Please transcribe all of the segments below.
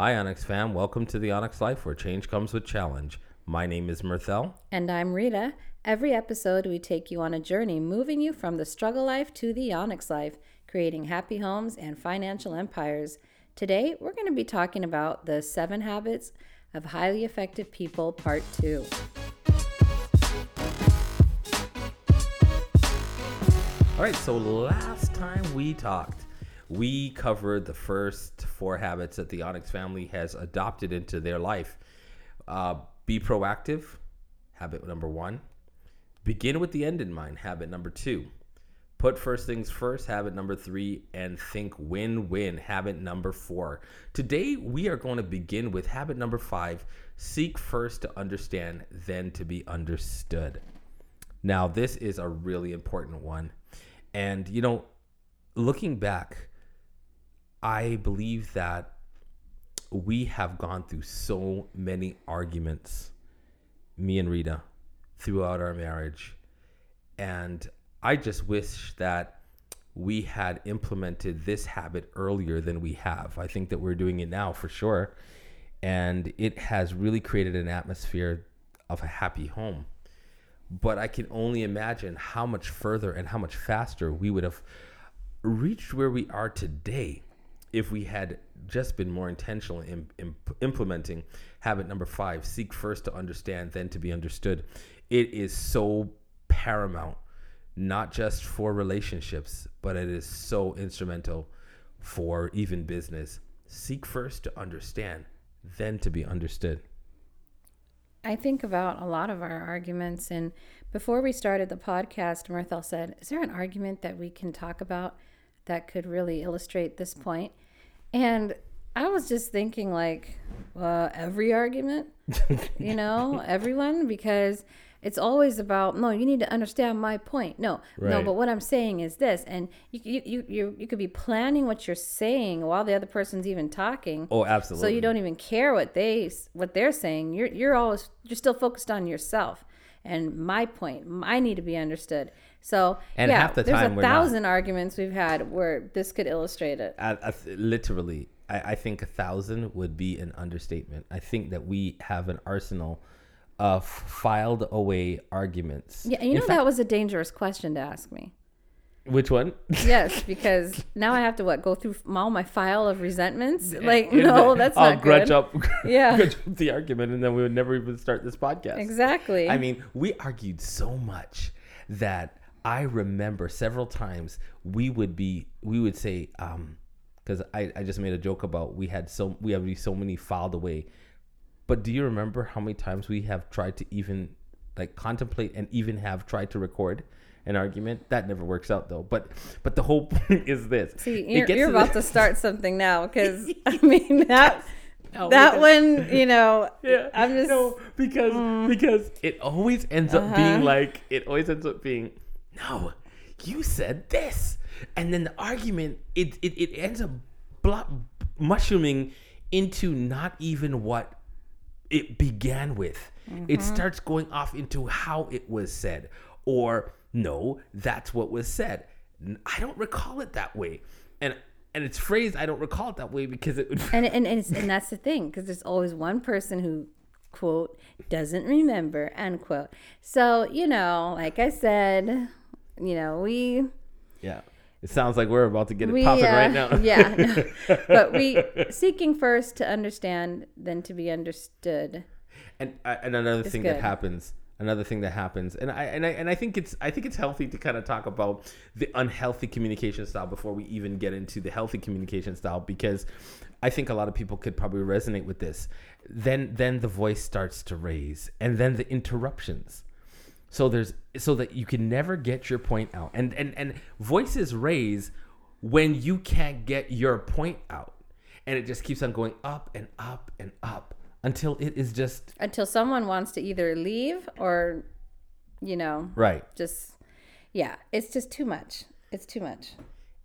Hi, Onyx fam. Welcome to the Onyx Life, where change comes with challenge. My name is Mirthell. And I'm Rita. Every episode, we take you on a journey moving you from the struggle life to the Onyx life, creating happy homes and financial empires. Today, we're going to be talking about the seven habits of highly effective people, part two. All right, so last time we talked, we covered the first four habits that the Onyx family has adopted into their life. Uh, be proactive, habit number one. Begin with the end in mind, habit number two. Put first things first, habit number three, and think win win, habit number four. Today, we are going to begin with habit number five seek first to understand, then to be understood. Now, this is a really important one. And, you know, looking back, I believe that we have gone through so many arguments, me and Rita, throughout our marriage. And I just wish that we had implemented this habit earlier than we have. I think that we're doing it now for sure. And it has really created an atmosphere of a happy home. But I can only imagine how much further and how much faster we would have reached where we are today if we had just been more intentional in, in, implementing habit number five seek first to understand then to be understood it is so paramount not just for relationships but it is so instrumental for even business seek first to understand then to be understood I think about a lot of our arguments. And before we started the podcast, Mirthell said, Is there an argument that we can talk about that could really illustrate this point? And I was just thinking, like, uh, every argument, you know, everyone, because it's always about no you need to understand my point. No right. no but what i'm saying is this and you, you you you you could be planning what you're saying while the other person's even talking. Oh absolutely. So you don't even care what they what they're saying. You're you're always you're still focused on yourself. And my point i need to be understood so and yeah the there's a thousand not. arguments we've had where this could illustrate it I, I, literally I, I think a thousand would be an understatement i think that we have an arsenal of filed away arguments. Yeah, you know fact, that was a dangerous question to ask me. Which one? yes, because now I have to what go through all my file of resentments. Like, no, that's I'll not grudge good. up, yeah, grudge up the argument, and then we would never even start this podcast. Exactly. I mean, we argued so much that I remember several times we would be, we would say, um, because I, I just made a joke about we had so we have so many filed away but do you remember how many times we have tried to even like contemplate and even have tried to record an argument? That never works out though. But but the whole point is this. See, you're, you're to about the... to start something now because I mean that. Oh, that one, you know, yeah. I'm just no because mm. because it always ends up uh-huh. being like it always ends up being no, you said this, and then the argument it it, it ends up blo- mushrooming into not even what it began with. Mm-hmm. It starts going off into how it was said, or no, that's what was said. I don't recall it that way, and and it's phrased. I don't recall it that way because it. Would and and and, and that's the thing because there's always one person who quote doesn't remember end quote. So you know, like I said, you know we. Yeah. It sounds like we're about to get it we, popping uh, right now. yeah, no. but we seeking first to understand, then to be understood. And uh, and another thing good. that happens, another thing that happens, and I and I and I think it's I think it's healthy to kind of talk about the unhealthy communication style before we even get into the healthy communication style because I think a lot of people could probably resonate with this. Then then the voice starts to raise, and then the interruptions so there's so that you can never get your point out. And and and voices raise when you can't get your point out. And it just keeps on going up and up and up until it is just until someone wants to either leave or you know, right. Just yeah, it's just too much. It's too much.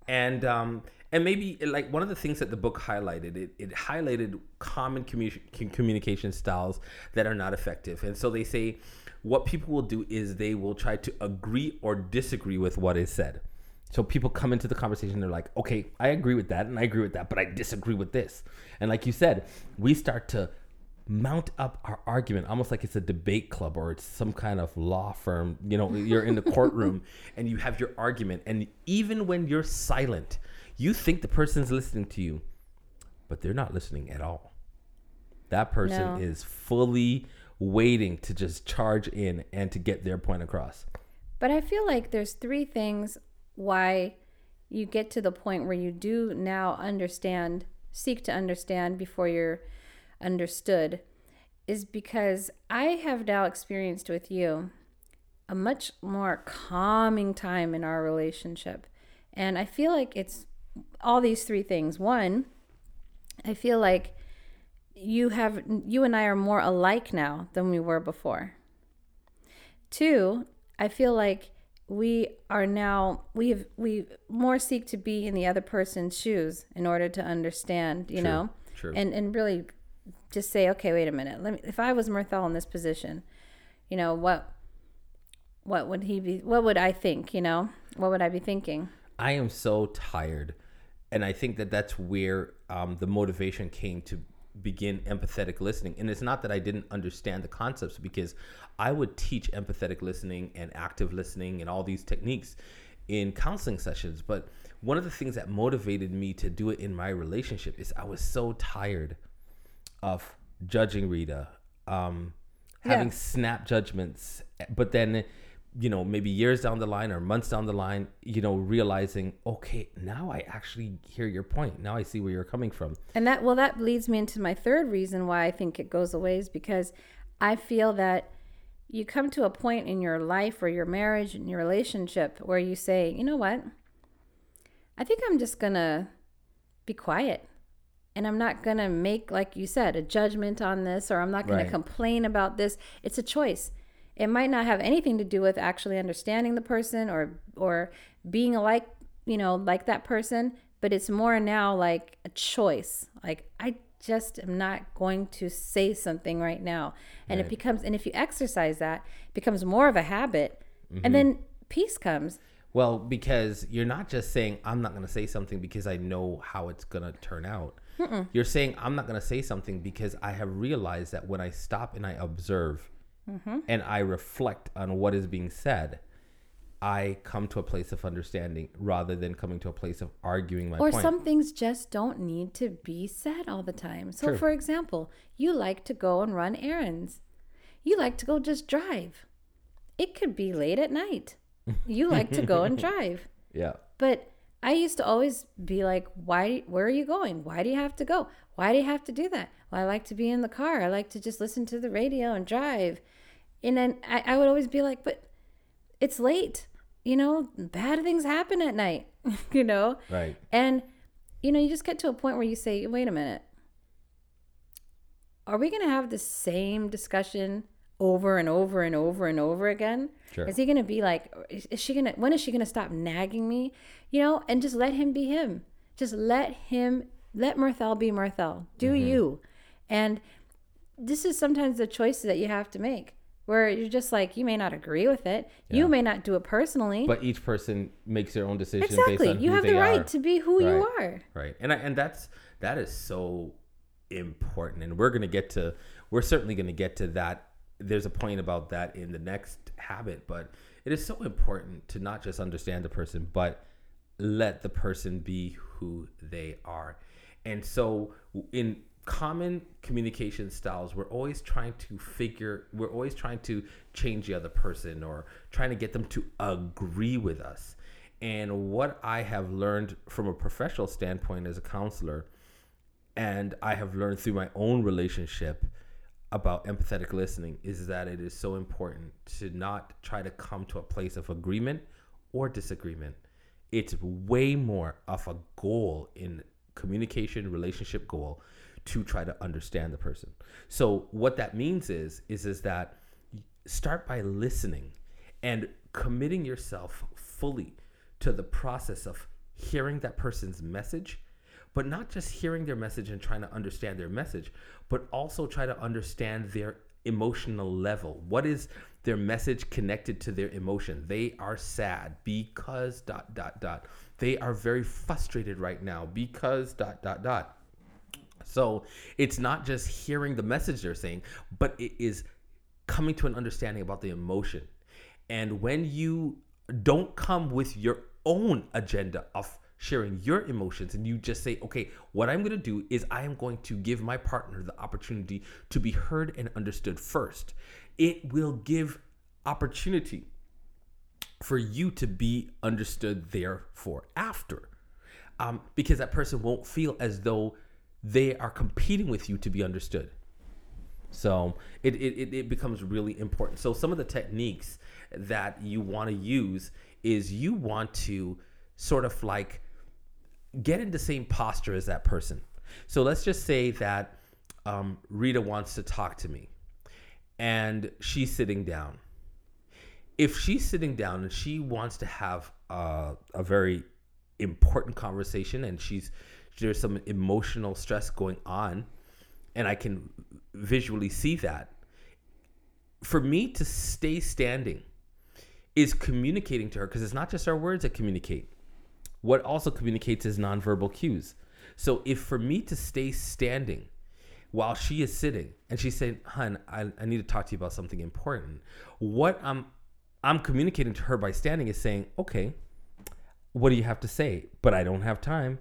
And um and maybe like one of the things that the book highlighted it, it highlighted common commu- communication styles that are not effective and so they say what people will do is they will try to agree or disagree with what is said. So people come into the conversation, they're like, okay, I agree with that and I agree with that, but I disagree with this. And like you said, we start to mount up our argument almost like it's a debate club or it's some kind of law firm. You know, you're in the courtroom and you have your argument. And even when you're silent, you think the person's listening to you, but they're not listening at all. That person No. is fully waiting to just charge in and to get their point across. But I feel like there's three things why you get to the point where you do now understand, seek to understand before you're understood, is because I have now experienced with you a much more calming time in our relationship. And I feel like it's all these three things. One, I feel like you have you and I are more alike now than we were before. Two, I feel like we are now we have we more seek to be in the other person's shoes in order to understand, you True, know, true. and and really just say, okay, wait a minute. Let me. If I was Mirthell in this position, you know what. What would he be? What would I think? You know, what would I be thinking? I am so tired. And I think that that's where um, the motivation came to begin empathetic listening. And it's not that I didn't understand the concepts because I would teach empathetic listening and active listening and all these techniques in counseling sessions. But one of the things that motivated me to do it in my relationship is I was so tired of judging Rita, um, having Yeah. snap judgments, but then, you know, maybe years down the line or months down the line, you know, realizing, okay, now I actually hear your point. Now I see where you're coming from. And that well, that leads me into my third reason why I think it goes away is because I feel that you come to a point in your life or your marriage and your relationship where you say, you know what? I think I'm just gonna be quiet. And I'm not gonna make, like you said, a judgment on this, or I'm not gonna complain about this. It's a choice. It might not have anything to do with actually understanding the person or or being like, you know, like that person, but it's more now like a choice. Like I just am not going to say something right now. And it becomes and if you exercise that, it becomes more of a habit. And mm-hmm. then peace comes. Well, because you're not just saying, I'm not going to say something because I know how it's going to turn out. You're saying, I'm not going to say something because I have realized that when I stop and I observe Mm-hmm. and I reflect on what is being said, I come to a place of understanding rather than coming to a place of arguing my or point. some things just don't need to be said all the time. So, True. for example, you like to go and run errands. You like to go just drive. It could be late at night. You like to go and drive. yeah. But I used to always be like, why, where are you going? Why do you have to go? Why do you have to do that? Well, I like to be in the car. I like to just listen to the radio and drive. And then I, I would always be like, but it's late. You know, bad things happen at night, you know? Right. And, you know, you just get to a point where you say, wait a minute. Are we going to have the same discussion over and over and over and over again? Sure. Is he going to be like, is she going to, when is she going to stop nagging me? You know, and just let him be him. Just let him, let Mirthell be Mirthell. Do Mm-hmm. you. And this is sometimes the choices that you have to make where you're just like, you may not agree with it. You may not do it personally. But each person makes their own decision based exactly. You have the right are. to be who you are. right and I, and that's that is so important and we're going to get to we're certainly going to get to that there's a point about that in the next habit but it is so important to not just understand the person but let the person be who they are and so in common communication styles we're always trying to figure we're always trying to change the other person or trying to get them to agree with us and what I have learned from a professional standpoint as a counselor, and I have learned through my own relationship about empathetic listening, is that it is so important to not try to come to a place of agreement or disagreement. It's way more of a goal in communication, relationship goal to try to understand the person. So what that means is is is that start by listening and committing yourself fully to the process of hearing that person's message, but not just hearing their message and trying to understand their message, but also try to understand their emotional level. What is their message connected to their emotion. They are sad because dot dot dot. They are very frustrated right now because dot dot dot. So it's not just hearing the message they're saying, but it is coming to an understanding about the emotion. And when you don't come with your own agenda of sharing your emotions and you just say, okay, what I'm going to do is I am going to give my partner the opportunity to be heard and understood first. It will give opportunity for you to be understood therefore after. Um, because that person won't feel as though they are competing with you to be understood. So it, it, it becomes really important. So some of the techniques that you want to use is you want to sort of like get in the same posture as that person. So let's just say that um, Rita wants to talk to me and she's sitting down. If she's sitting down and she wants to have a, a very important conversation and she's there's some emotional stress going on and I can visually see that. For me to stay standing is communicating to her because it's not just our words that communicate. What also communicates is nonverbal cues. So if for me to stay standing while she is sitting and she's saying, "Hun, I, I need to talk to you about something important," what I'm I'm communicating to her by standing is saying, "Okay, what do you have to say?" But I don't have time.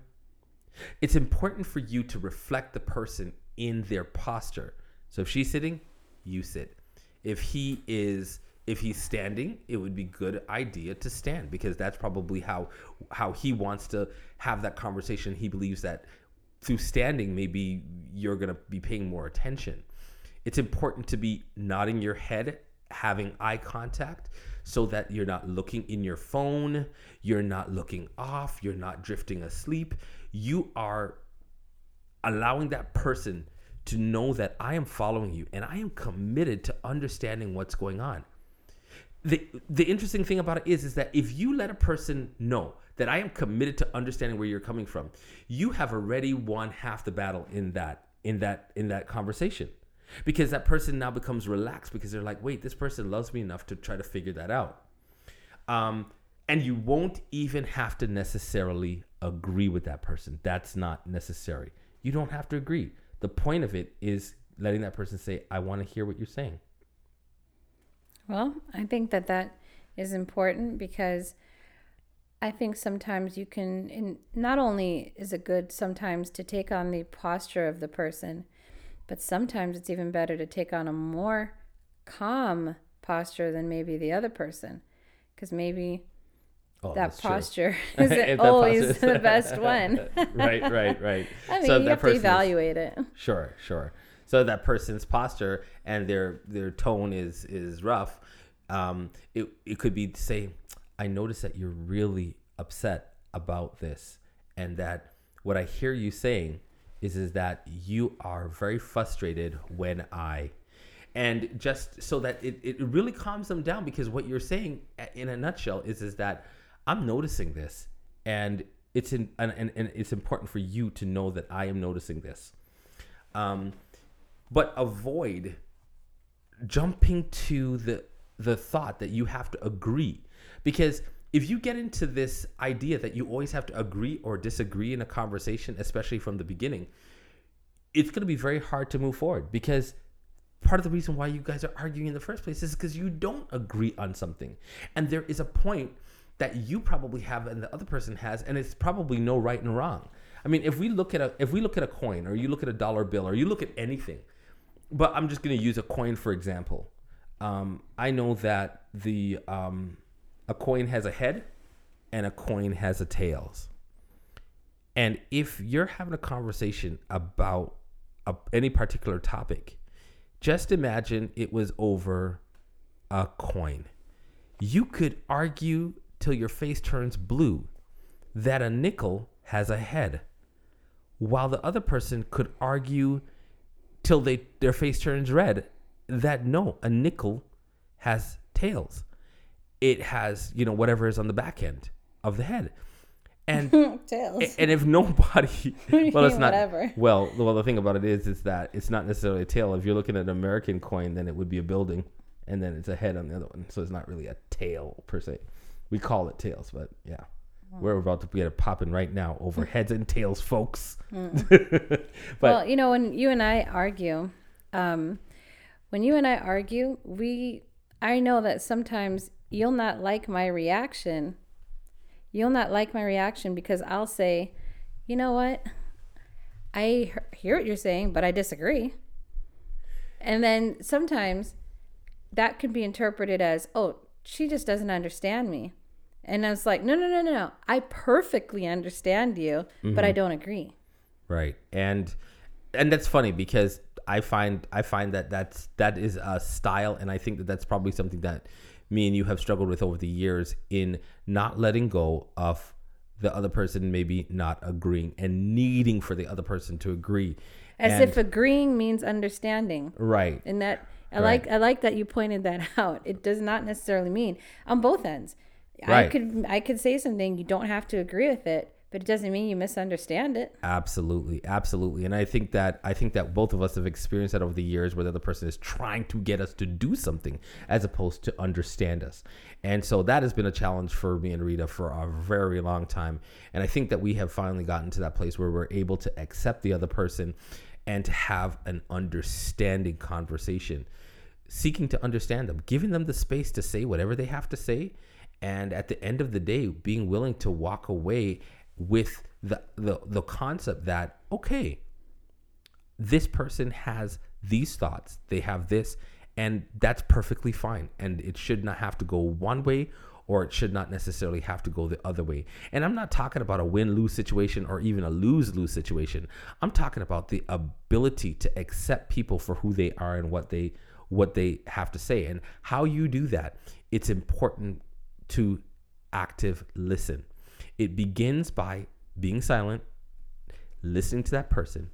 It's important for you to reflect the person in their posture. So if she's sitting, you sit. If he is if he's standing, it would be good idea to stand because that's probably how how he wants to have that conversation. He believes that through standing maybe you're going to be paying more attention. It's important to be nodding your head, having eye contact so that you're not looking in your phone, you're not looking off, you're not drifting asleep. You are allowing that person to know that I am following you and I am committed to understanding what's going on. The the interesting thing about it is is that if you let a person know that I am committed to understanding where you're coming from, you have already won half the battle in that in that in that conversation. Because that person now becomes relaxed because they're like, "Wait, this person loves me enough to try to figure that out." Um and you won't even have to necessarily agree with that person. That's not necessary. You don't have to agree. The point of it is letting that person say, I want to hear what you're saying. Well, I think that that is important because I think sometimes you can, and not only is it good sometimes to take on the posture of the person, but sometimes it's even better to take on a more calm posture than maybe the other person. Because maybe Oh, that posture is always the best one. right, right, right. I mean, so you have to evaluate it. Sure, sure. So that person's posture and their their tone is is rough. Um, it it could be to say, I notice that you're really upset about this, and that what I hear you saying is is that you are very frustrated when I and just so that it, it really calms them down because what you're saying in a nutshell is is that I'm noticing this, and it's in and, and, and it's important for you to know that I am noticing this. Um, but avoid jumping to the the thought that you have to agree. Because if you get into this idea that you always have to agree or disagree in a conversation especially from the beginning it's going to be very hard to move forward. Because part of the reason why you guys are arguing in the first place is because you don't agree on something. And there is a point that you probably have and the other person has, and it's probably no right and wrong. I mean, if we look at a if we look at a coin, or you look at a dollar bill, or you look at anything, but I'm just going to use a coin for example. Um, I know that the um, a coin has a head, and a coin has a tails. And if you're having a conversation about a, any particular topic, just imagine it was over a coin. You could argue till your face turns blue that a nickel has a head, while the other person could argue till they their face turns red that no, a nickel has tails. It has, you know, whatever is on the back end of the head. And tails. And if nobody well it's not whatever. well well the thing about it is is that it's not necessarily a tail. If you're looking at an American coin, then it would be a building. and then it's a head on the other one. So it's not really a tail per se. We call it tails, but yeah. We're about to get it popping right now over heads and tails, folks. but well, you know, when you and I argue, um, when you and I argue, we, I know that sometimes you'll not like my reaction. You'll not like my reaction because I'll say, you know what? I hear what you're saying, but I disagree. And then sometimes that can be interpreted as, oh, she just doesn't understand me. And I was like, no, no, no, no, no. I perfectly understand you, mm-hmm. but I don't agree. Right. And and that's funny because I find I find that that's that is a style and I think that that's probably something that me and you have struggled with over the years in not letting go of the other person maybe not agreeing and needing for the other person to agree. As and, if agreeing means understanding. Right. And that I right. like I like that you pointed that out. It does not necessarily mean on both ends. Right. I could I could say something you don't have to agree with it, but it doesn't mean you misunderstand it. Absolutely, absolutely. And I think that I think that both of us have experienced that over the years where the other person is trying to get us to do something as opposed to understand us. And so that has been a challenge for me and Rita for a very long time. And I think that we have finally gotten to that place where we're able to accept the other person and to have an understanding conversation, seeking to understand them, giving them the space to say whatever they have to say and at the end of the day being willing to walk away with the the, the concept that okay this person has these thoughts they have this and that's perfectly fine and it should not have to go one way or it should not necessarily have to go the other way. And I'm not talking about a win lose situation or even a lose lose situation. I'm talking about the ability to accept people for who they are and what they what they have to say and how you do that. It's important to active listen. It begins by being silent, listening to that person,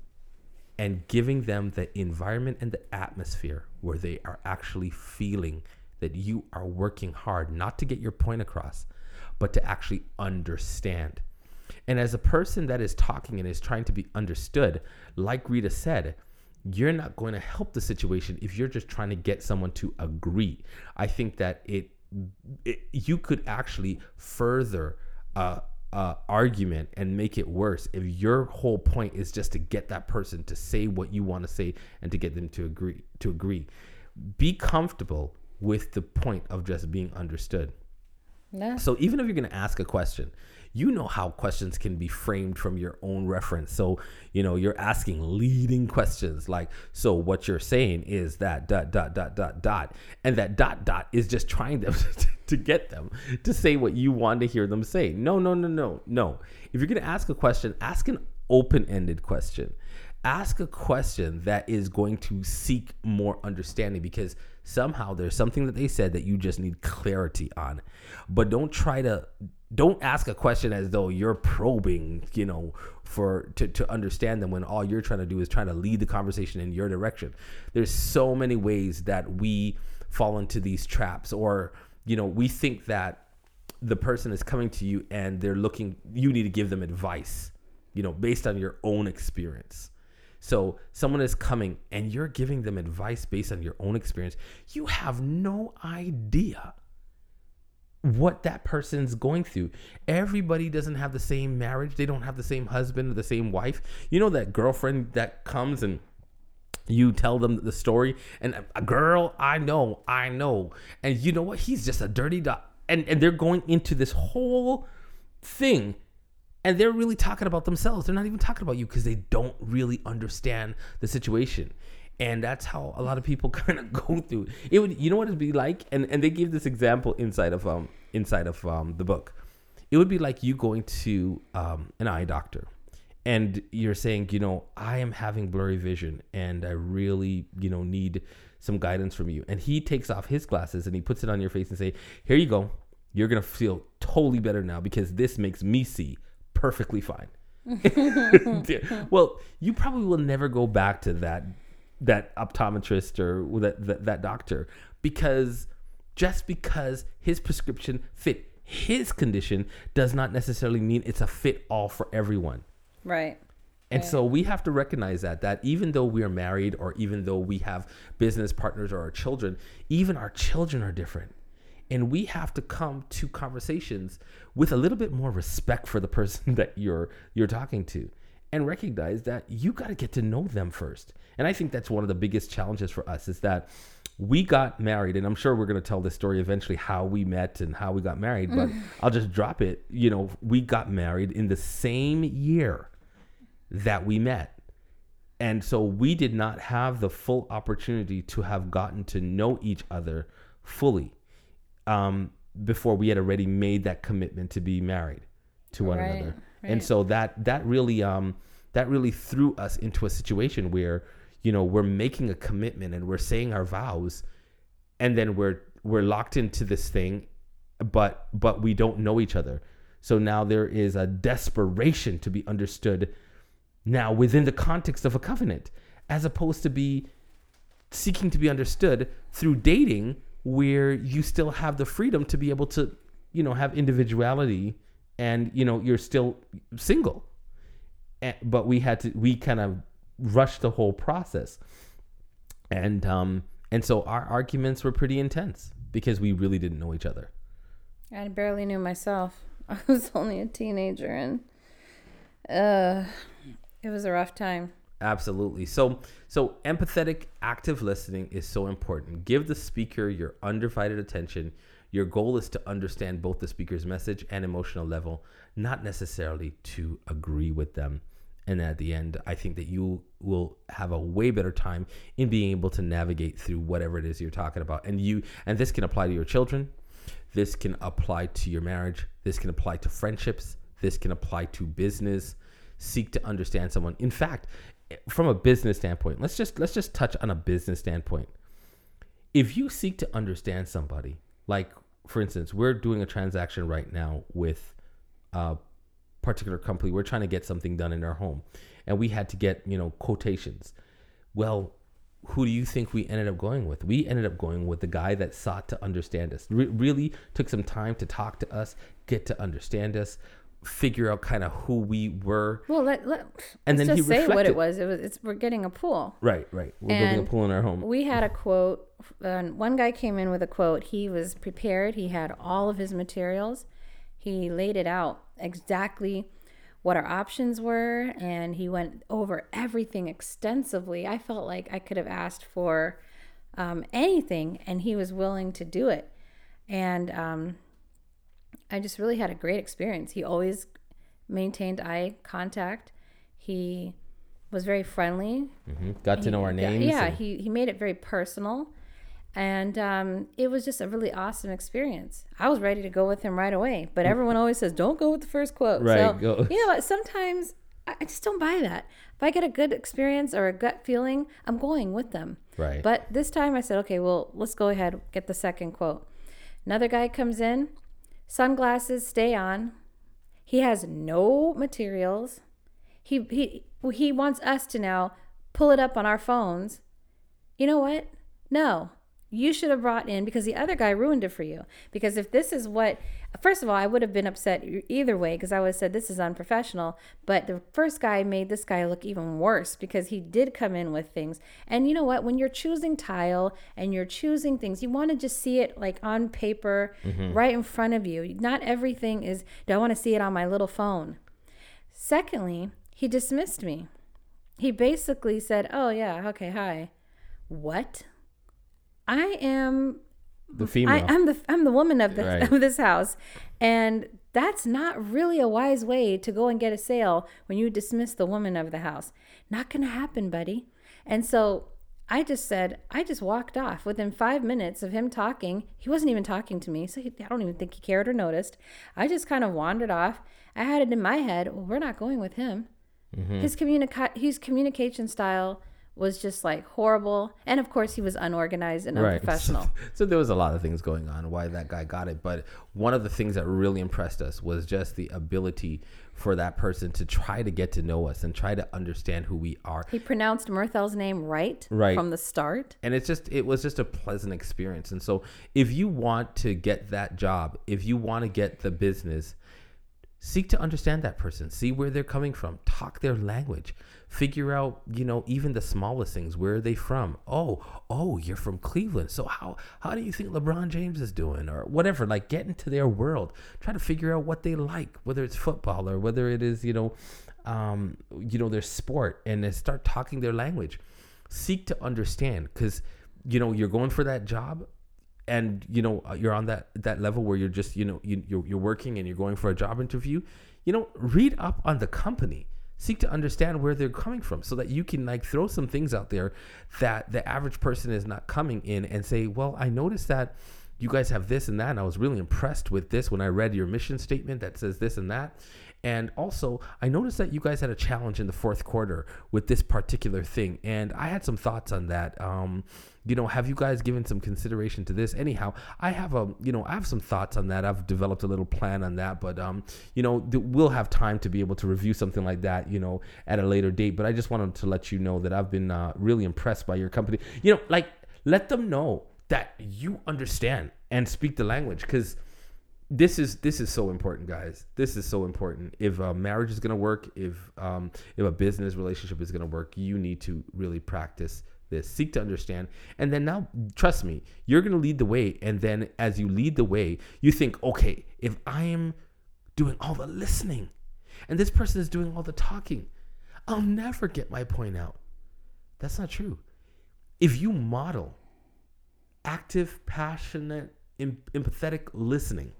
and giving them the environment and the atmosphere where they are actually feeling that you are working hard, not to get your point across, but to actually understand. And as a person that is talking and is trying to be understood, like Rita said, you're not going to help the situation if you're just trying to get someone to agree. I think that it it, you could actually further uh, uh, argument and make it worse if your whole point is just to get that person to say what you want to say and to get them to agree to agree be comfortable with the point of just being understood yeah. so even if you're going to ask a question you know how questions can be framed from your own reference. So, you know, you're asking leading questions like, so what you're saying is that dot, dot, dot, dot, dot. And that dot, dot is just trying them to get them to say what you want to hear them say. No, no, no, no, no. If you're going to ask a question, ask an open ended question. Ask a question that is going to seek more understanding because somehow there's something that they said that you just need clarity on. But don't try to don't ask a question as though you're probing, you know, for to, to understand them when all you're trying to do is trying to lead the conversation in your direction. There's so many ways that we fall into these traps or, you know, we think that the person is coming to you and they're looking you need to give them advice, you know, based on your own experience. So someone is coming and you're giving them advice based on your own experience. You have no idea what that person's going through. Everybody doesn't have the same marriage. They don't have the same husband or the same wife. You know that girlfriend that comes and you tell them the story and a girl I know, I know. And you know what? He's just a dirty dog. And and they're going into this whole thing and they're really talking about themselves. They're not even talking about you because they don't really understand the situation. And that's how a lot of people kind of go through. It would you know what it'd be like? And and they give this example inside of um inside of um the book. It would be like you going to um an eye doctor and you're saying you know i am having blurry vision and i really you know need some guidance from you. And he takes off his glasses and he puts it on your face and say here you go. You're gonna feel totally better now because this makes me see perfectly fine well you probably will never go back to that that optometrist or that, that, that doctor because just because his prescription fit his condition does not necessarily mean it's a fit all for everyone. Right. And so we have to recognize that that even though we are married or even though we have business partners or our children, even our children are different. And we have to come to conversations with a little bit more respect for the person that you're you're talking to and recognize that you got to get to know them first. And I think that's one of the biggest challenges for us is that we got married and I'm sure we're going to tell this story eventually how we met and how we got married, but mm-hmm. I'll just drop it. You know, we got married in the same year that we met. And so we did not have the full opportunity to have gotten to know each other fully um, before we had already made that commitment to be married to one Right, another. right. And so that that really um, that really threw us into a situation where you know we're making a commitment and we're saying our vows, and then we're we're locked into this thing, but but we don't know each other. So now there is a desperation to be understood now within the context of a covenant as opposed to be seeking to be understood through dating where you still have the freedom to be able to you know have individuality and you know you're still single and, but we had to we kind of rushed the whole process and um and so our arguments were pretty intense because we really didn't know each other I barely knew myself. I was only a teenager and uh it was a rough time. Absolutely. So so empathetic active listening is so important. Give the speaker your undivided attention. Your goal is to understand both the speaker's message and emotional level, not necessarily to agree with them. And at the end, I think that you will have a way better time in being able to navigate through whatever it is you're talking about. And you and this can apply to your children. This can apply to your marriage. This can apply to friendships. This can apply to business. Seek to understand someone. In fact, from a business standpoint, let's just let's just touch on a business standpoint. If you seek to understand somebody, like for instance, we're doing a transaction right now with a particular company. We're trying to get something done in our home, and we had to get you know quotations. Well, who do you think we ended up going with? We ended up going with the guy that sought to understand us. Re- really took some time to talk to us, get to understand us, figure out kind of who we were. Well, let, let And let's then he just say what it was. It was it's we're getting a pool. Right, right. We're building a pool in our home. We had a quote. And one guy came in with a quote. He was prepared. He had all of his materials. He laid it out exactly what our options were, and he went over everything extensively. I felt like I could have asked for um, anything, and he was willing to do it. And um, I just really had a great experience. He always maintained eye contact. He was very friendly. hmm Got to know our names. Yeah, and- he, he made it very personal. And um, it was just a really awesome experience. I was ready to go with him right away, but everyone always says, "Don't go with the first quote." Right, So, go- you know what? Sometimes I I just don't buy that. If I get a good experience or a gut feeling, I'm going with them. Right. But this time I said, "Okay, well, let's go ahead get the second quote." Another guy comes in, sunglasses stay on. He has no materials. He he he wants us to now pull it up on our phones. You know what? No. You should have brought in because the other guy ruined it for you. Because if this is what first of all, I would have been upset either way because I would have said this is unprofessional, but the first guy made this guy look even worse because he did come in with things. And you know what? When you're choosing tile and you're choosing things, you want to just see it like on paper mm-hmm. right in front of you. Not everything is do I want to see it on my little phone? Secondly, he dismissed me. He basically said, "Oh yeah, okay, hi." What? I am the female. I, I'm the I'm the woman of the Right. of this house, and that's not really a wise way to go and get a sale when you dismiss the woman of the house. Not gonna happen, buddy. And so I just said I just walked off within five minutes of him talking. He wasn't even talking to me, so he, I don't even think he cared or noticed. I just kind of wandered off. I had it in my head, well, we're not going with him. Mm-hmm. His communica- his communication style was just like horrible, and of course he was unorganized and unprofessional. right. unprofessional. so there was a lot of things going on why that guy got it, but one of the things that really impressed us was just the ability for that person to try to get to know us and try to understand who we are. He pronounced Mirthell's name right, Right. from the start. and it's just it was just a pleasant experience and so if you want to get that job if you want to get the business seek to understand that person. See where they're coming from. Talk their language. Figure out you know even the smallest things. Where are they from? Oh oh you're from cleveland. So how how do you think lebron james is doing? Or whatever. Like get into their world. Try to figure out what they like whether it's football or whether it is you know um you know their sport and start talking their language. Seek to understand because you know you're going for that job and you know uh, you're on that that level where you're just you know you, you're, you're working and you're going for a job interview you know read up on the company seek to understand where they're coming from so that you can like throw some things out there that the average person is not coming in and say well i noticed that you guys have this and that and i was really impressed with this when i read your mission statement that says this and that and also, I noticed that you guys had a challenge in the fourth quarter with this particular thing, and I had some thoughts on that. Um, you know, have you guys given some consideration to this? Anyhow, I have a, you know, I have some thoughts on that. I've developed a little plan on that, but um, you know, th- we'll have time to be able to review something like that, you know, at a later date. But I just wanted to let you know that I've been uh, really impressed by your company. You know, like let them know that you understand and speak the language because this is this is so important guys this is so important if a marriage is going to work if um, if a business relationship is going to work you need to really practice this seek to understand. And then now trust me you're going to lead the way. And then as you lead the way you think okay if i am doing all the listening and this person is doing all the talking i'll never get my point out. That's not true. If you model active passionate em- empathetic listening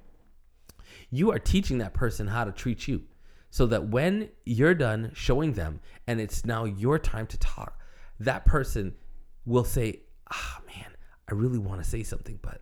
you are teaching that person how to treat you so that when you're done showing them and it's now your time to talk, that person will say, Ah, man, I really want to say something, but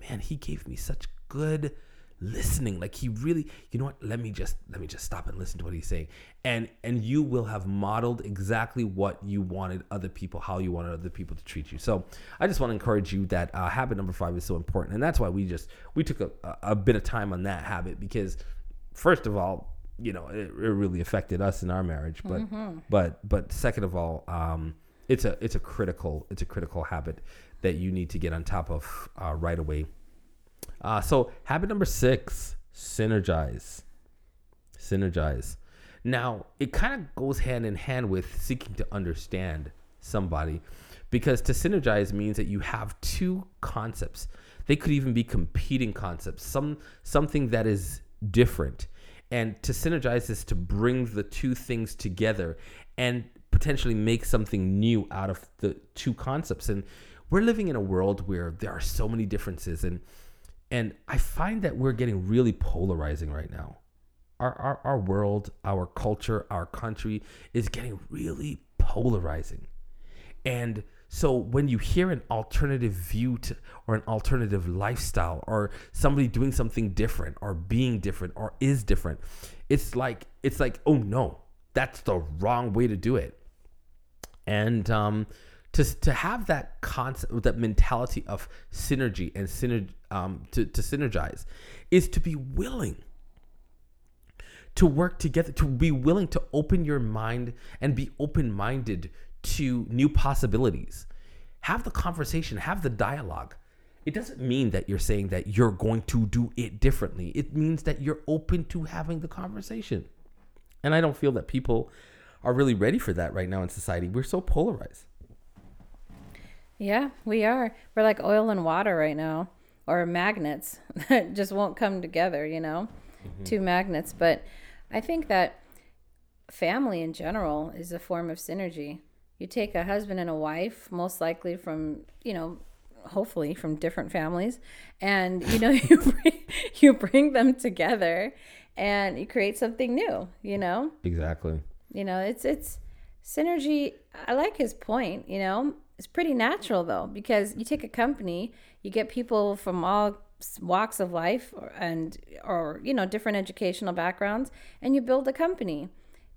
man, he gave me such good listening. Like he really you know what? Let me just let me just stop and listen to what he's saying. And and you will have modeled exactly what you wanted other people how you wanted other people to treat you. So i just want to encourage you that uh, habit number five is so important and that's why we just we took a, a bit of time on that habit because first of all you know it, it really affected us in our marriage but mm-hmm. but but second of all um it's a it's a critical it's a critical habit that you need to get on top of uh, right away uh, so habit number six, synergize. Synergize. Now, it kind of goes hand in hand with seeking to understand somebody because to synergize means that you have two concepts. They could even be competing concepts, some something that is different. And to synergize is to bring the two things together and potentially make something new out of the two concepts. And we're living in a world where there are so many differences and and I find that we're getting really polarizing right now. Our, our, our world, our culture, our country is getting really polarizing. And so when you hear an alternative view to, or an alternative lifestyle or somebody doing something different or being different or is different, it's like it's like, oh no, that's the wrong way to do it. And um, to, to have that concept, that mentality of synergy and synergy, um, to, to synergize is to be willing to work together, to be willing to open your mind and be open minded to new possibilities. Have the conversation, have the dialogue. It doesn't mean that you're saying that you're going to do it differently. It means that you're open to having the conversation. And I don't feel that people are really ready for that right now in society. We're so polarized. Yeah, we are. We're like oil and water right now, or magnets that just won't come together, you know, mm-hmm. two magnets. But I think that family in general is a form of synergy. You take a husband and a wife, most likely from, you know, hopefully from different families, and you know, you bring, you bring them together and you create something new, you know? Exactly. You know, it's it's synergy. I like his point, you know it's pretty natural though, because you take a company, you get people from all walks of life and or you know different educational backgrounds, and you build a company.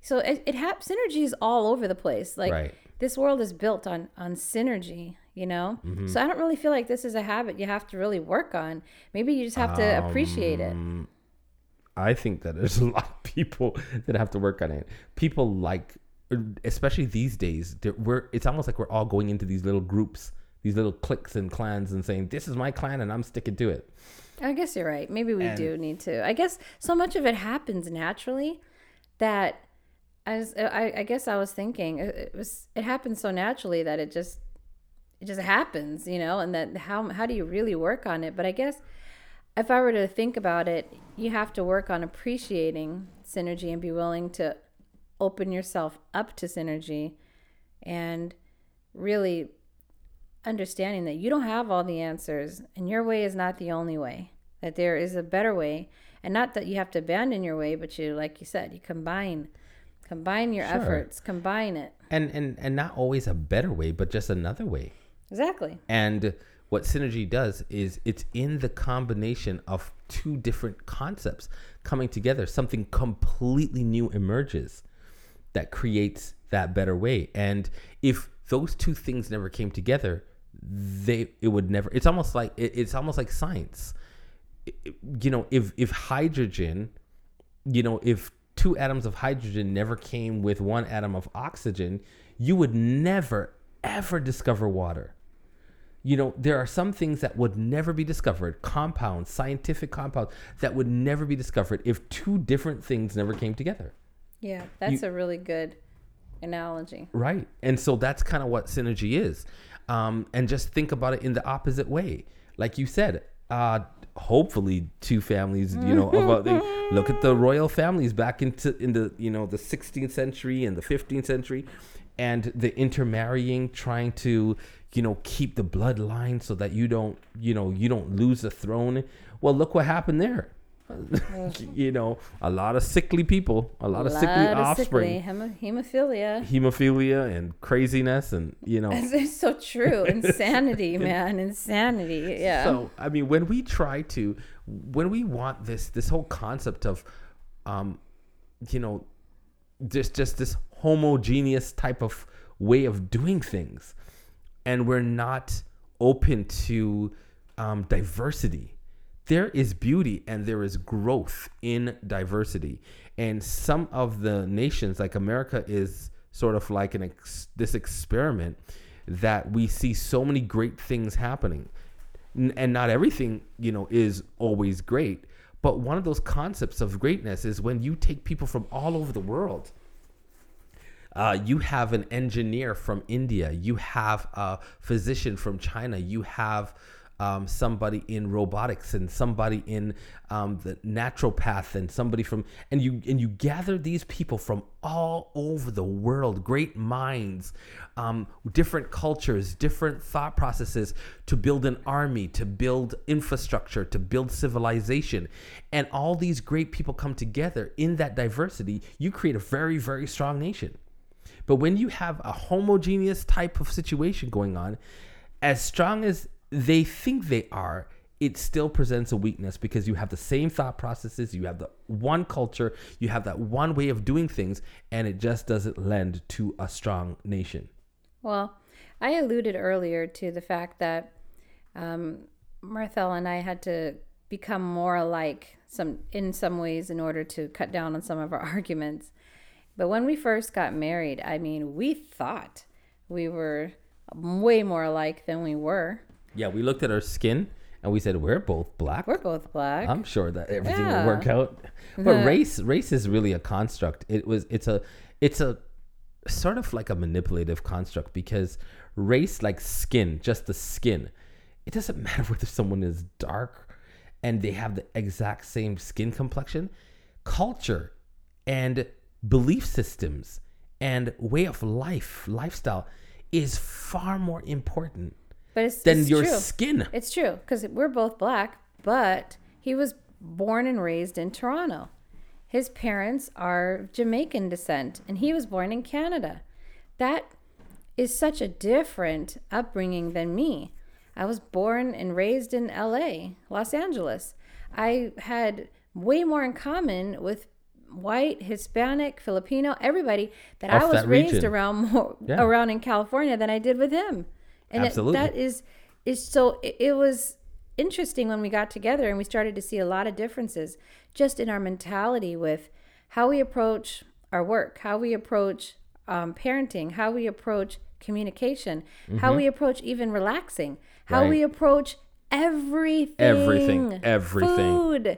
So it, it has synergies all over the place. Like right. this world is built on on synergy you know mm-hmm. so i don't really feel like this is a habit you have to really work on maybe you just have to um, appreciate it um, i think that there's a lot of people that have to work on it people like especially these days, we're it's almost like we're all going into these little groups, these little cliques and clans, and saying, "This is my clan, and I'm sticking to it." I guess you're right. Maybe we And- do need to. I guess so much of it happens naturally that as uh, I, I guess I was thinking it, it was it happens so naturally that it just it just happens, you know, and that how how do you really work on it? But I guess if I were to think about it, you have to work on appreciating synergy and be willing to open yourself up to synergy and really understanding that you don't have all the answers and your way is not the only way that there is a better way and not that you have to abandon your way but you like you said you combine combine your Sure. efforts combine it And and and not always a better way, but just another way. exactly And what synergy does is it's in the combination of two different concepts coming together. Something completely new emerges that creates that better way. And if those two things never came together, they it would never. It's almost like it, it's almost like science. I- I- You know, if if hydrogen, you know, if two atoms of hydrogen never came with one atom of oxygen, you would never ever discover water you know, there are some things that would never be discovered, compounds, scientific compounds that would never be discovered if two different things never came together. yeah that's a really good analogy Right. And so that's kind of what synergy is. Um, and just think about it in the opposite way. Like you said, uh, hopefully two families, you know, about they look at the royal families back into in the, you know, the 16th century and the 15th century and the intermarrying trying to, you know, keep the bloodline so that you don't, you know, you don't lose the throne. Well, look what happened there. you know, a lot of sickly people, a lot of sickly of offspring. sickly, hemo- hemophilia. Hemophilia and craziness and you know. It's so true. Insanity man. Insanity yeah. So i mean when we try to when we want this this whole concept of um you know just just this homogeneous type of way of doing things and we're not open to um, diversity. There is beauty and there is growth in diversity. And some of the nations like america is sort of like an ex- this experiment that we see so many great things happening. N- and not everything you know is always great but one of those concepts of greatness is when you take people from all over the world uh, you have an engineer from India. You have a physician from China. You have um, somebody in robotics and somebody in um, the naturopath and somebody from and you and you gather these people from all over the world, great minds, um, different cultures, different thought processes to build an army, to build infrastructure, to build civilization, and all these great people come together in that diversity. You create a very very strong nation. But when you have a homogeneous type of situation going on, as strong as they think they are, it still presents a weakness because you have the same thought processes, you have the one culture, you have that one way of doing things, and it just doesn't lend to a strong nation. Well, I alluded earlier to the fact that um, Mirthell and I had to become more alike some in some ways in order to cut down on some of our arguments. But when we first got married, I mean, we thought we were way more alike than we were. Yeah, we looked at our skin and we said we're both black. We're both black. I'm sure that everything Yeah. will work out. But race race is really a construct. It was it's a it's a sort of like a manipulative construct because race like skin, just the skin. It doesn't matter whether someone is dark and they have the exact same skin complexion. Culture and belief systems and way of life, lifestyle is far more important but it's, than it's your true. skin. It's true because we're both black, but he was born and raised in Toronto. His parents are Jamaican descent, and he was born in Canada. That is such a different upbringing than me. I was born and raised in LA, Los Angeles. I had way more in common with white, Hispanic, Filipino, everybody that I was that raised region. around more, Yeah. around in California than I did with him. And it- that is is so it, it was interesting when we got together and we started to see a lot of differences just in our mentality with how we approach our work, how we approach um, parenting, how we approach communication, how we approach even relaxing, how Right. we approach everything. Everything, everything. Food,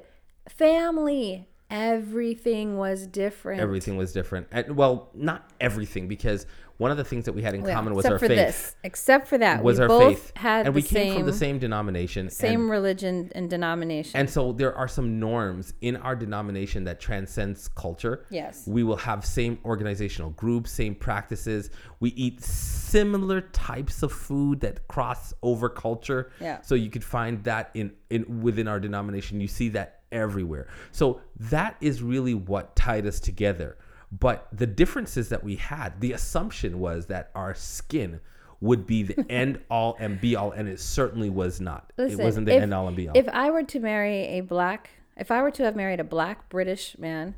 family, everything was different. Everything was different. And, well, not everything, because one of the things that we had in common was except our for faith. this. Except for that, Was we our both faith, had and we came same from the same denomination. same and, religion and denomination. and so there are some norms in our denomination that transcends culture. yes. We will have same organizational groups, same practices. We eat similar types of food that cross over culture. Yeah. So you could find that in, in within our denomination. You see that everywhere. So that is really what tied us together. But the differences that we had, the assumption was that our skin would be the end all and be all, and it certainly was not. Listen, it wasn't the if- end all and be all. If I were to marry a black, if I were to have married a black British man,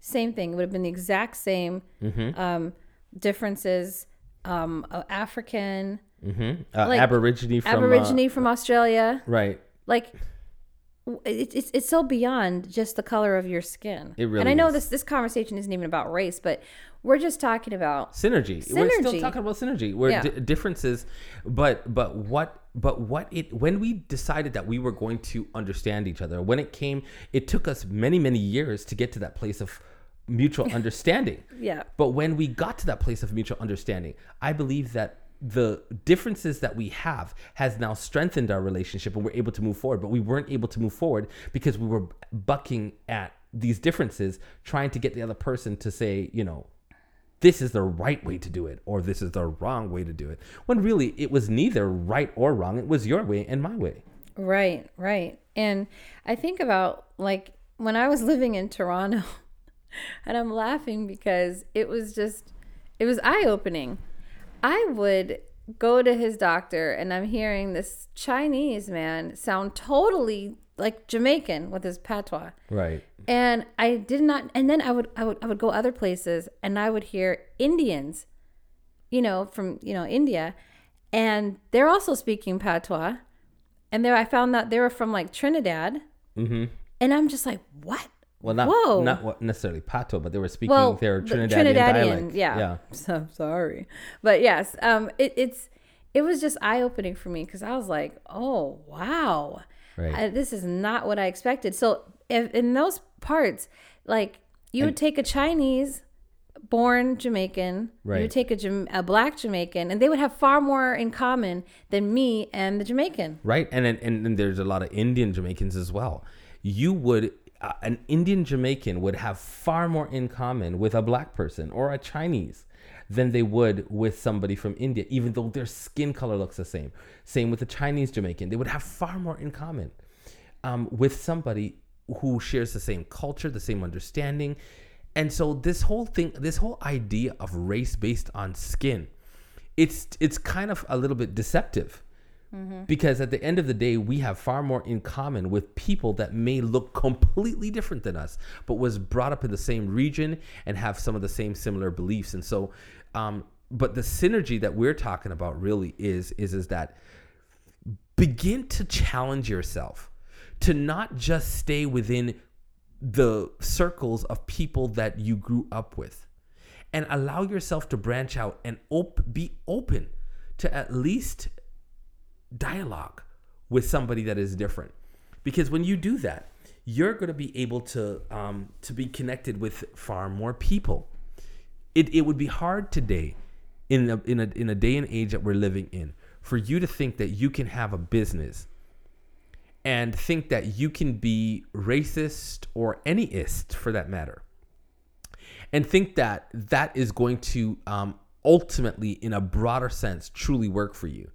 same thing. It would have been the exact same Mm-hmm. um, differences. Um, uh, African, Mhm. Uh, like, Aborigine from uh, Aborigine from Australia, right. like it, it's it's so beyond just the color of your skin. It really. and I know is. this this conversation isn't even about race, but we're just talking about synergy. synergy. We're still talking about synergy. We're Yeah. di- differences, but but what but what it when we decided that we were going to understand each other. When it came, it took us many many years to get to that place of mutual understanding. yeah. But when we got to that place of mutual understanding, I believe that the differences that we have has now strengthened our relationship and we're able to move forward. But we weren't able to move forward because we were bucking at these differences, trying to get the other person to say, you know, this is the right way to do it or this is the wrong way to do it. When really it was neither right or wrong. It was your way and my way. Right, right. And I think about like when I was living in Toronto, and I'm laughing because it was just, it was eye opening. I would go to his doctor and I'm hearing this Chinese man sound totally like Jamaican with his patois. Right. And I did not and then I would I would I would go other places and I would hear Indians, you know, from, you know, India, and they're also speaking patois. And there I found that they were from like Trinidad. Mm-hmm. And I'm just like, what? Well, not Whoa. not necessarily Pato, but they were speaking Well, their the Trinidadian, dialect. yeah. Yeah. So sorry, but yes, um, it, it's it was just eye opening for me because I was like, oh wow, Right. I, this is not what I expected. So if in those parts, like you would take a Chinese born Jamaican, you Right. would take a, a black Jamaican, and they would have far more in common than me and the Jamaican. right and, and and there's a lot of indian jamaicans as well you would uh, an indian jamaican would have far more in common with a black person or a chinese than they would with somebody from india even though their skin color looks the same. Same with the chinese jamaican. They would have far more in common um, with somebody who shares the same culture the same understanding. And so this whole thing this whole idea of race based on skin it's it's kind of a little bit deceptive because at the end of the day we have far more in common with people that may look completely different than us but was brought up in the same region and have some of the same similar beliefs. And so um, but the synergy that we're talking about really is is is that begin to challenge yourself to not just stay within the circles of people that you grew up with and allow yourself to branch out and op- be open to at least dialogue with somebody that is different. Because when you do that you're going to be able to um, to be connected with far more people. It, it would be hard today in a, in a in a day and age that we're living in for you to think that you can have a business and think that you can be racist or anyist for that matter and think that that is going to um, ultimately in a broader sense truly work for you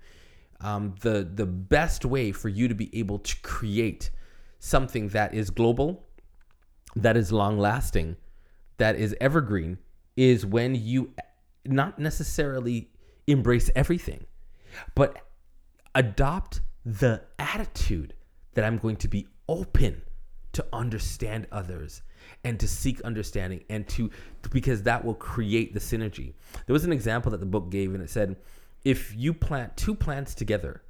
um, the the best way for you to be able to create something that is global that is long lasting that is evergreen is when you not necessarily embrace everything but adopt the attitude that I'm going to be open to understand others and to seek understanding and to because that will create the synergy. There was an example that the book gave and it said if you plant two plants together,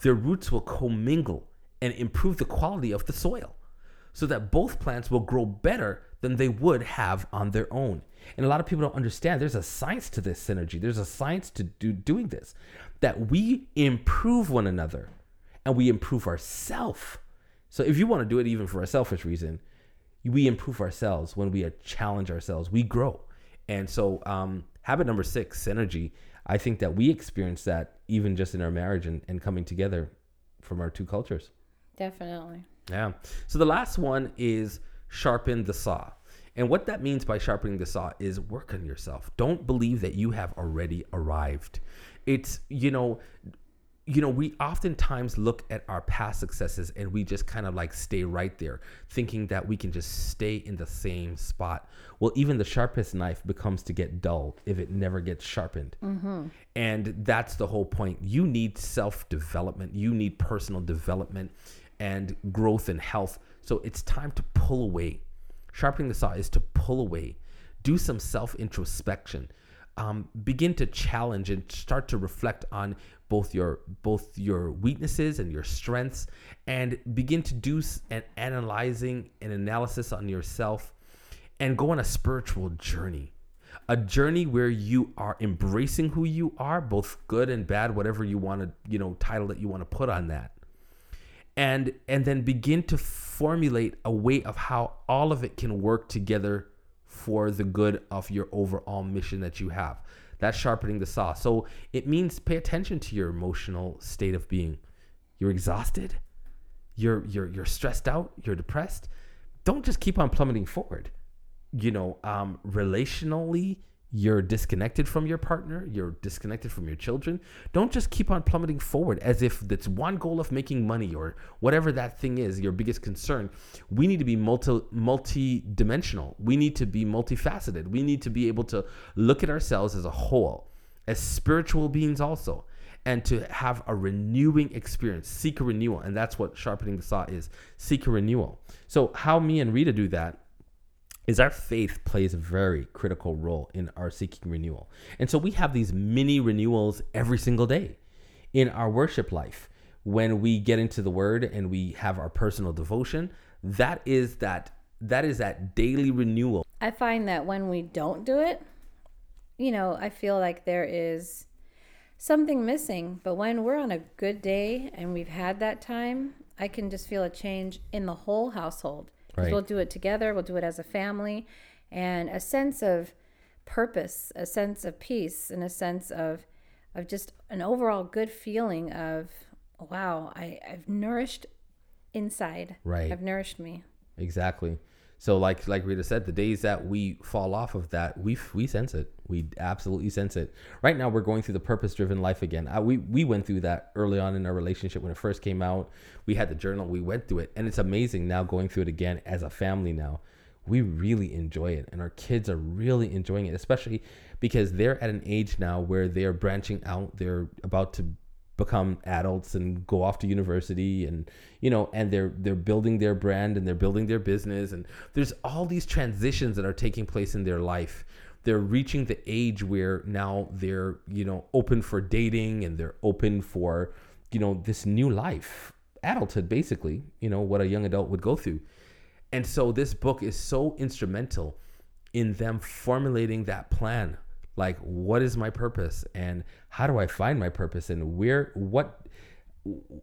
their roots will commingle and improve the quality of the soil so that both plants will grow better than they would have on their own. And a lot of people don't understand there's a science to this synergy. There's a science to do doing this that we improve one another. and we improve ourselves. So if you want to do it even for a selfish reason, we improve ourselves when we challenge ourselves. We grow. And so, um, habit number six, synergy. I think that we experience that even just in our marriage and, and coming together from our two cultures. Definitely. Yeah. So the last one is sharpen the saw. And what that means by sharpening the saw is work on yourself. Don't believe that you have already arrived. It's, you know, you know, we oftentimes look at our past successes and we just kind of like stay right there, thinking that we can just stay in the same spot. Well, even the sharpest knife becomes to get dull if it never gets sharpened. Mm-hmm. And that's the whole point. You need self development, you need personal development and growth and health. So it's time to pull away. Sharpening the saw is to pull away, do some self introspection. Um, begin to challenge and start to reflect on both your both your weaknesses and your strengths and begin to do an analyzing and analysis on yourself and go on a spiritual journey. A journey where you are embracing who you are both good and bad whatever you want to you know title that you want to put on that. And and then begin to formulate a way of how all of it can work together for the good of your overall mission that you have that's sharpening the saw. So it means pay attention to your emotional state of being. You're exhausted, you're you're you're stressed out, you're depressed. Don't just keep on plummeting forward. You know, um, relationally, you're disconnected from your partner, you're disconnected from your children. Don't just keep on plummeting forward as if that's one goal of making money or whatever that thing is, your biggest concern. We need to be multi multi-dimensional. We need to be multifaceted. We need to be able to look at ourselves as a whole, as spiritual beings also, and to have a renewing experience, seek a renewal. And that's what sharpening the saw is. Seek a renewal. So how me and Rita do that is our faith plays a very critical role in our seeking renewal. And so we have these mini renewals every single day in our worship life. When we get into the word and we have our personal devotion, that is that that is that daily renewal. I find that when we don't do it, you know, I feel like there is something missing. But when we're on a good day and we've had that time, I can just feel a change in the whole household. Right. We'll do it together, we'll do it as a family, and a sense of purpose, a sense of peace, and a sense of of just an overall good feeling of wow, I, I've nourished inside. Right. I've nourished me. Exactly. So like like Rita said, the days that we fall off of that, we we sense it. We absolutely sense it. Right now, we're going through the purpose driven life again. I, we we went through that early on in our relationship when it first came out. We had the journal. We went through it, and it's amazing now going through it again as a family. Now, we really enjoy it, and our kids are really enjoying it, especially because they're at an age now where they're branching out. They're about to become adults and go off to university and you know and they're they're building their brand and they're building their business. And there's all these transitions that are taking place in their life. They're reaching the age where now they're you know open for dating and they're open for you know this new life adulthood basically you know what a young adult would go through. And so this book is so instrumental in them formulating that plan like what is my purpose? And how do i find my purpose? And where what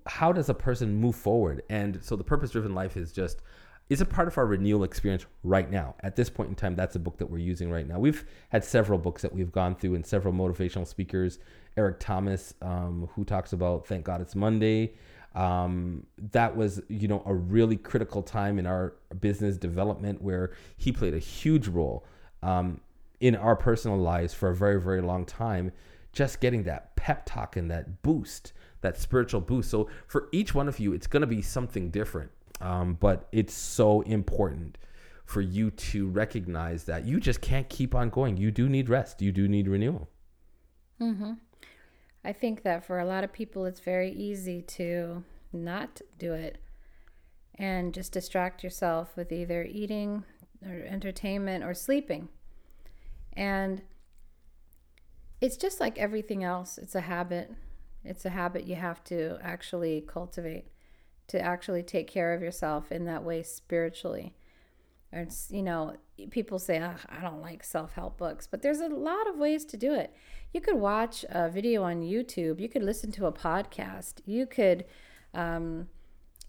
how does a person move forward? And so the purpose driven life is just is a part of our renewal experience right now. At this point in time that's a book that we're using right now. We've had several books that we've gone through and several motivational speakers eric thomas um, who talks about thank god it's monday. Um, that was you know a really critical time in our business development where he played a huge role. Um, in our personal lives for a very, very long time, just getting that pep talk and that boost, that spiritual boost. So for each one of you, it's going to be something different. Um, but it's so important for you to recognize that you just can't keep on going. You do need rest. You do need renewal. Mm-hmm. I think that for a lot of people, it's very easy to not do it and just distract yourself with either eating or entertainment or sleeping. And it's just like everything else, it's a habit. It's a habit you have to actually cultivate to actually take care of yourself in that way spiritually. It's, you know, people say, oh, I don't like self help books, but there's a lot of ways to do it. You could watch a video on YouTube, you could listen to a podcast, you could Um,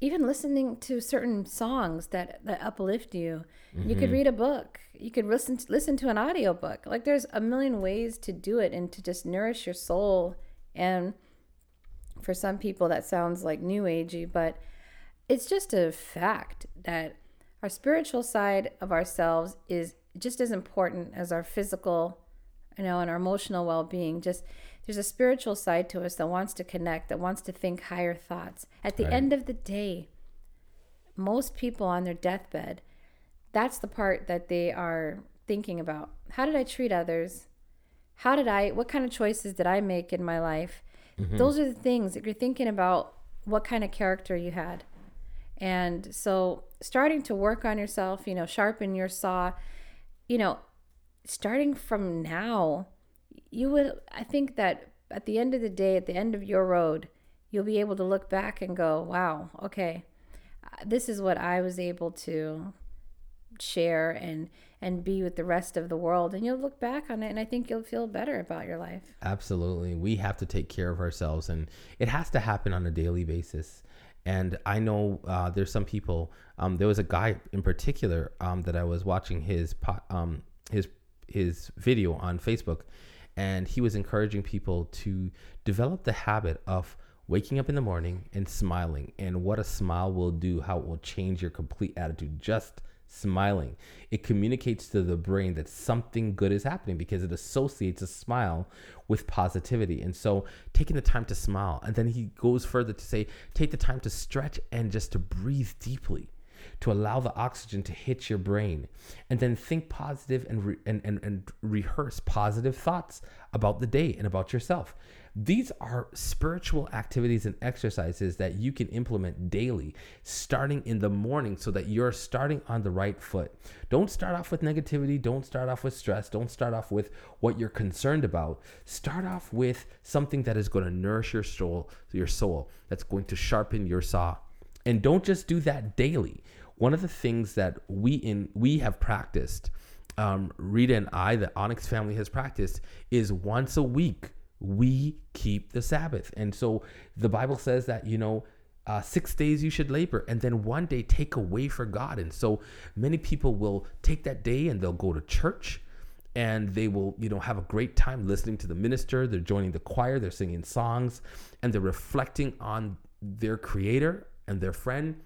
even listening to certain songs that, that uplift you. Mm-hmm. You could read a book. You could listen to, listen to an audiobook. Like there's a million ways to do it and to just nourish your soul. And for some people that sounds like new agey, but it's just a fact that our spiritual side of ourselves is just as important as our physical, you know, and our emotional well-being. Just there's a spiritual side to us that wants to connect, that wants to think higher thoughts. At the right. end of the day, most people on their deathbed, that's the part that they are thinking about. How did I treat others? How did I, what kind of choices did I make in my life? Mm-hmm. Those are the things that you're thinking about what kind of character you had. And so starting to work on yourself, you know, sharpen your saw, you know, starting from now, you will, i think that at the end of the day at the end of your road you'll be able to look back and go wow okay this is what i was able to share and and be with the rest of the world. And you'll look back on it and i think you'll feel better about your life. Absolutely. We have to take care of ourselves and it has to happen on a daily basis. And I know uh, there's some people. Um, there was a guy in particular um, that I was watching his um, his his video on Facebook, and he was encouraging people to develop the habit of waking up in the morning and smiling. And what a smile will do how it will change your complete attitude just smiling. It communicates to the brain that something good is happening because it associates a smile with positivity. And so taking the time to smile and then he goes further to say take the time to stretch and just to breathe deeply to allow the oxygen to hit your brain and then think positive and, re- and, and, and rehearse positive thoughts about the day and about yourself. These are spiritual activities and exercises that you can implement daily, starting in the morning so that you're starting on the right foot. Don't start off with negativity. Don't start off with stress. Don't start off with what you're concerned about. Start off with something that is going to nourish your soul, your soul, that's going to sharpen your saw. And don't just do that daily one of the things that we in we have practiced, um, Rita and I, the Onyx family has practiced, is once a week we keep the Sabbath. And so the Bible says that you know. Uh, six days you should labor and then one day take away for God. And so many people will take that day and they'll go to church and they will, you know, have a great time listening to the minister. They're joining the choir, they're singing songs, and they're reflecting on their creator and their friend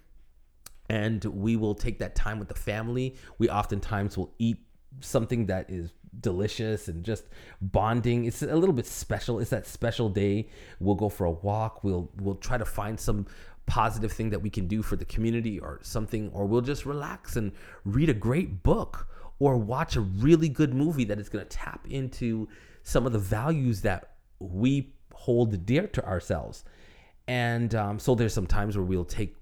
and we will take that time with the family. We oftentimes will eat something that is delicious and just bonding. It's a little bit special. It's that special day. We'll go for a walk. We'll we'll try to find some positive thing that we can do for the community or something or we'll just relax and read a great book or watch a really good movie that is going to tap into some of the values that we hold dear to ourselves. And um, so there's some times where we'll take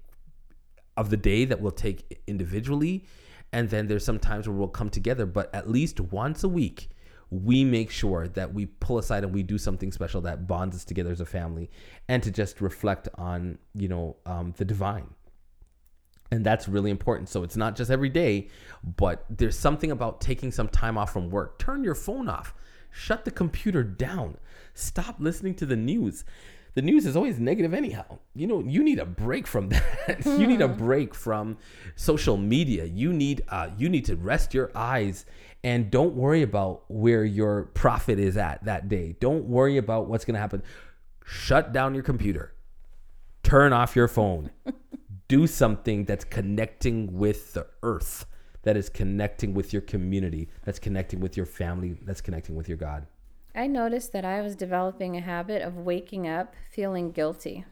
of the day that we'll take individually. And then there's some times where we'll come together, but at least once a week, we make sure that we pull aside and we do something special that bonds us together as a family and to just reflect on, you know, um, the divine. And that's really important. So it's not just every day, but there's something about taking some time off from work. Turn your phone off, shut the computer down, stop listening to the news the news is always negative anyhow. You know, you need a break from that. you need a hmm. break from social media. You need uh, you need to rest your eyes and don't worry about where your profit is at that day. Don't worry about what's going to happen. Shut down your computer. Turn off your phone. Do something that's connecting with the earth, that is connecting with your community, that's connecting with your family, that's connecting with your God. I noticed that I was developing a habit of waking up feeling guilty.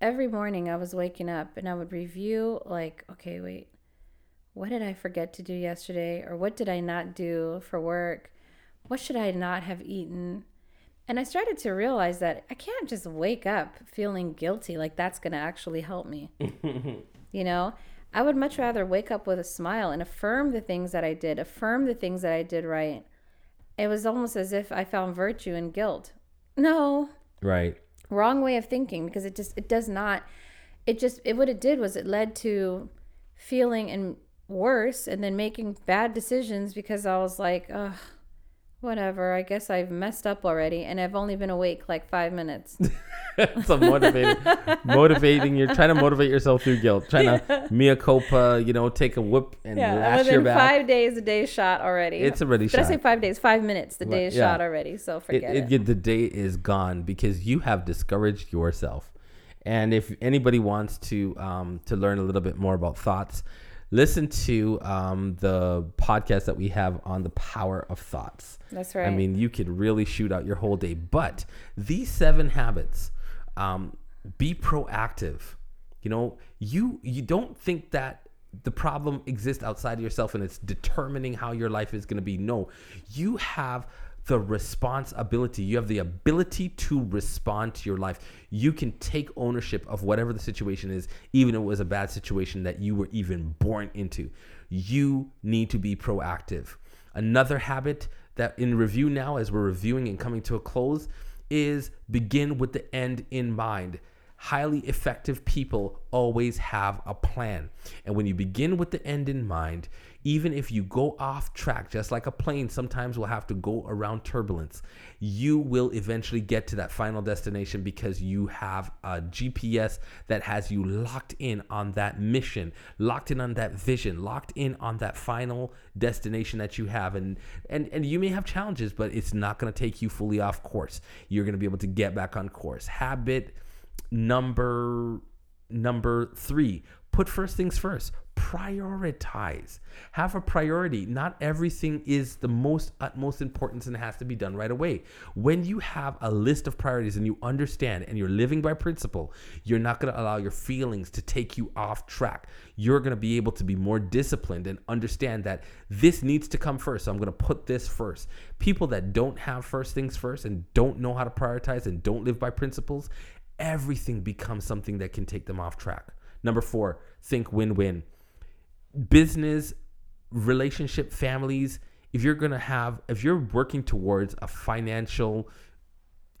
Every morning I was waking up and I would review, like, okay, wait, what did I forget to do yesterday? Or what did I not do for work? What should I not have eaten? And I started to realize that I can't just wake up feeling guilty like that's going to actually help me. you know, I would much rather wake up with a smile and affirm the things that I did, affirm the things that I did right, it was almost as if I found virtue in guilt. No. Right. Wrong way of thinking because it just it does not it just it what it did was it led to feeling and worse and then making bad decisions because I was like, oh, whatever. I guess I've messed up already, and I've only been awake like five minutes. so motivating, motivating. You're trying to motivate yourself through guilt. Trying to mea culpa. You know, take a whip and yeah, lash your back. five days, the day shot already. It's already Did I say five days? Five minutes. The day is yeah. shot already. So it, forget it. it, the day is gone because you have discouraged yourself. And if anybody wants to um, to learn a little bit more about thoughts, listen to um, the podcast that we have on the power of thoughts. That's right. I mean, you could really shoot out your whole day. But these seven habits, um, be proactive. You know, you you don't think that the problem exists outside of yourself and it's determining how your life is going to be. No, you have the responsibility. You have the ability to respond to your life. You can take ownership of whatever the situation is, even if it was a bad situation that you were even born into. You need to be proactive. Another habit that in review now, as we're reviewing and coming to a close, is begin with the end in mind. Highly effective people always have a plan. And when you begin with the end in mind, even if you go off track, just like a plane sometimes will have to go around turbulence, you will eventually get to that final destination because you have a GPS that has you locked in on that mission, locked in on that vision, locked in on that final destination that you have. And and, and you may have challenges, but it's not going to take you fully off course. You're going to be able to get back on course. Habit number number three put first things first. Prioritize. Have a priority. Not everything is the most utmost importance and has to be done right away. When you have a list of priorities and you understand and you're living by principle you're not going to allow your feelings to take you off track. You're going to be able to be more disciplined and understand that this needs to come first so i'm going to put this first. People that don't have first things first and don't know how to prioritize and don't live by principles everything becomes something that can take them off track. Number four, think win win. Business, relationship, families, if you're going to have, if you're working towards a financial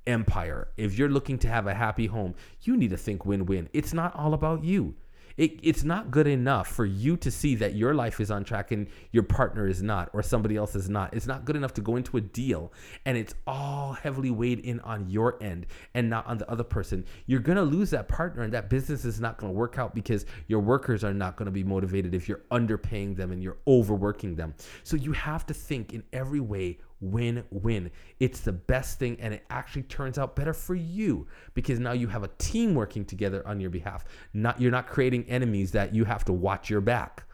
empire, if you're looking to have a happy home, you need to think win win. It's not all about you. It, it's not good enough for you to see that your life is on track and your partner is not, or somebody else is not. It's not good enough to go into a deal and it's all heavily weighed in on your end and not on the other person. You're going to lose that partner and that business is not going to work out because your workers are not going to be motivated if you're underpaying them and you're overworking them. So you have to think in every way win win. It's the best thing, and it actually turns out better for you because now you have a team working together on your behalf. Not you're not creating enemies that you have to watch your back.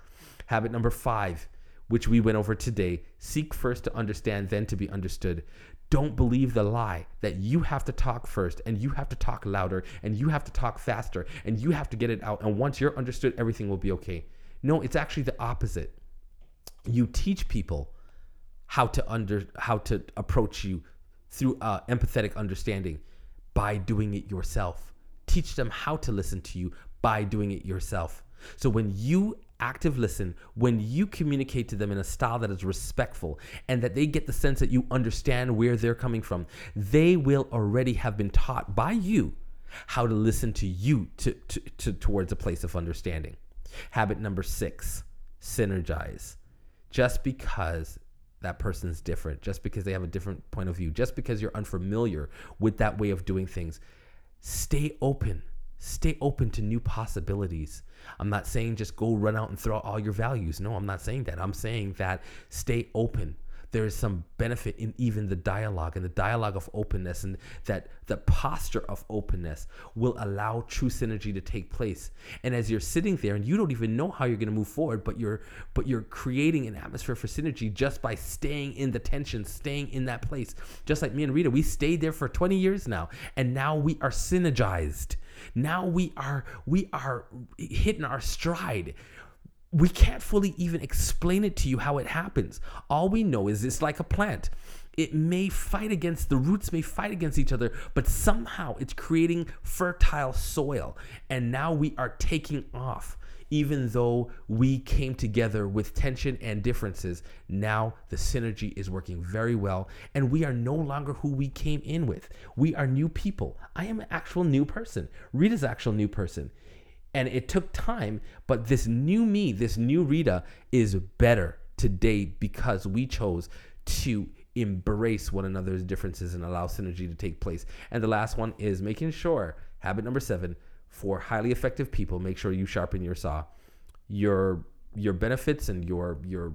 Habit number five, which we went over today: seek first to understand, then to be understood. Don't believe the lie that you have to talk first and you have to talk louder and you have to talk faster and you have to get it out. And once you're understood, everything will be okay. No, it's actually the opposite. You teach people how to under how to approach you through uh, empathetic understanding by doing it yourself. Teach them how to listen to you by doing it yourself. So when you active listen when you communicate to them in a style that is respectful and that they get the sense that you understand where they're coming from they will already have been taught by you how to listen to you to, to, to towards a place of understanding. Habit number six synergize. Just because that person's different, just because they have a different point of view, just because you're unfamiliar with that way of doing things, stay open. Stay open to new possibilities. I'm not saying just go run out and throw out all your values. No, I'm not saying that. I'm saying that stay open. There is some benefit in even the dialogue and the dialogue of openness, and that the posture of openness will allow true synergy to take place. And as you're sitting there and you don't even know how you're going to move forward, but you're but you're creating an atmosphere for synergy just by staying in the tension, staying in that place. Just like me and Rita, we stayed there for 20 years now, and now we are synergized. Now we are we are hitting our stride we can't fully even explain it to you how it happens. All we know is it's like a plant. It may fight against the roots, may fight against each other, but somehow it's creating fertile soil. And now we are taking off. Even though we came together with tension and differences, now the synergy is working very well, and we are no longer who we came in with. We are new people. I am an actual new person. Rita's actual new person and it took time but this new me this new rita is better today because we chose to embrace one another's differences and allow synergy to take place. And the last one is making sure, habit number seven, for highly effective people, make sure you sharpen your saw. Your your benefits and your your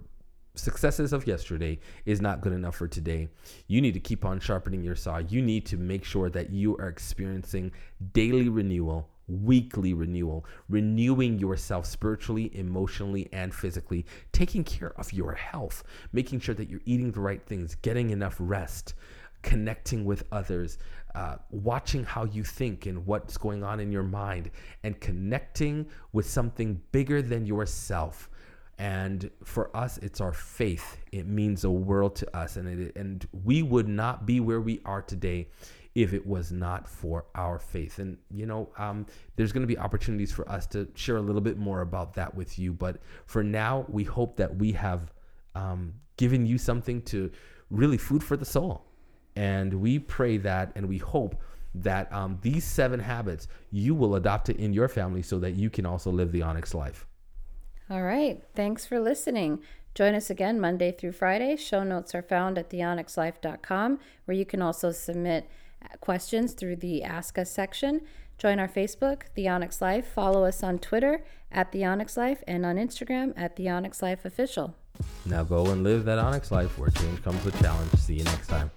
successes of yesterday is not good enough for today. You need to keep on sharpening your saw. You need to make sure that you are experiencing daily renewal, weekly renewal, renewing yourself spiritually, emotionally, and physically, taking care of your health, making sure that you're eating the right things, getting enough rest, connecting with others, uh, watching how you think and what's going on in your mind, and connecting with something bigger than yourself. And for us it's our faith. It means a world to us and it, and we would not be where we are today if it was not for our faith and you know um, there's going to be opportunities for us to share a little bit more about that with you but for now we hope that we have um, given you something to really food for the soul and we pray that and we hope that um, these seven habits you will adopt it in your family so that you can also live the onyx life all right. Thanks for listening. Join us again Monday through Friday. Show notes are found at theonyxlife.com, where you can also submit questions through the Ask Us section. Join our Facebook, The Onyx Life. Follow us on Twitter at The Onyx Life and on Instagram at The Onyx Life Official. Now go and live that Onyx life where change comes with challenge. See you next time.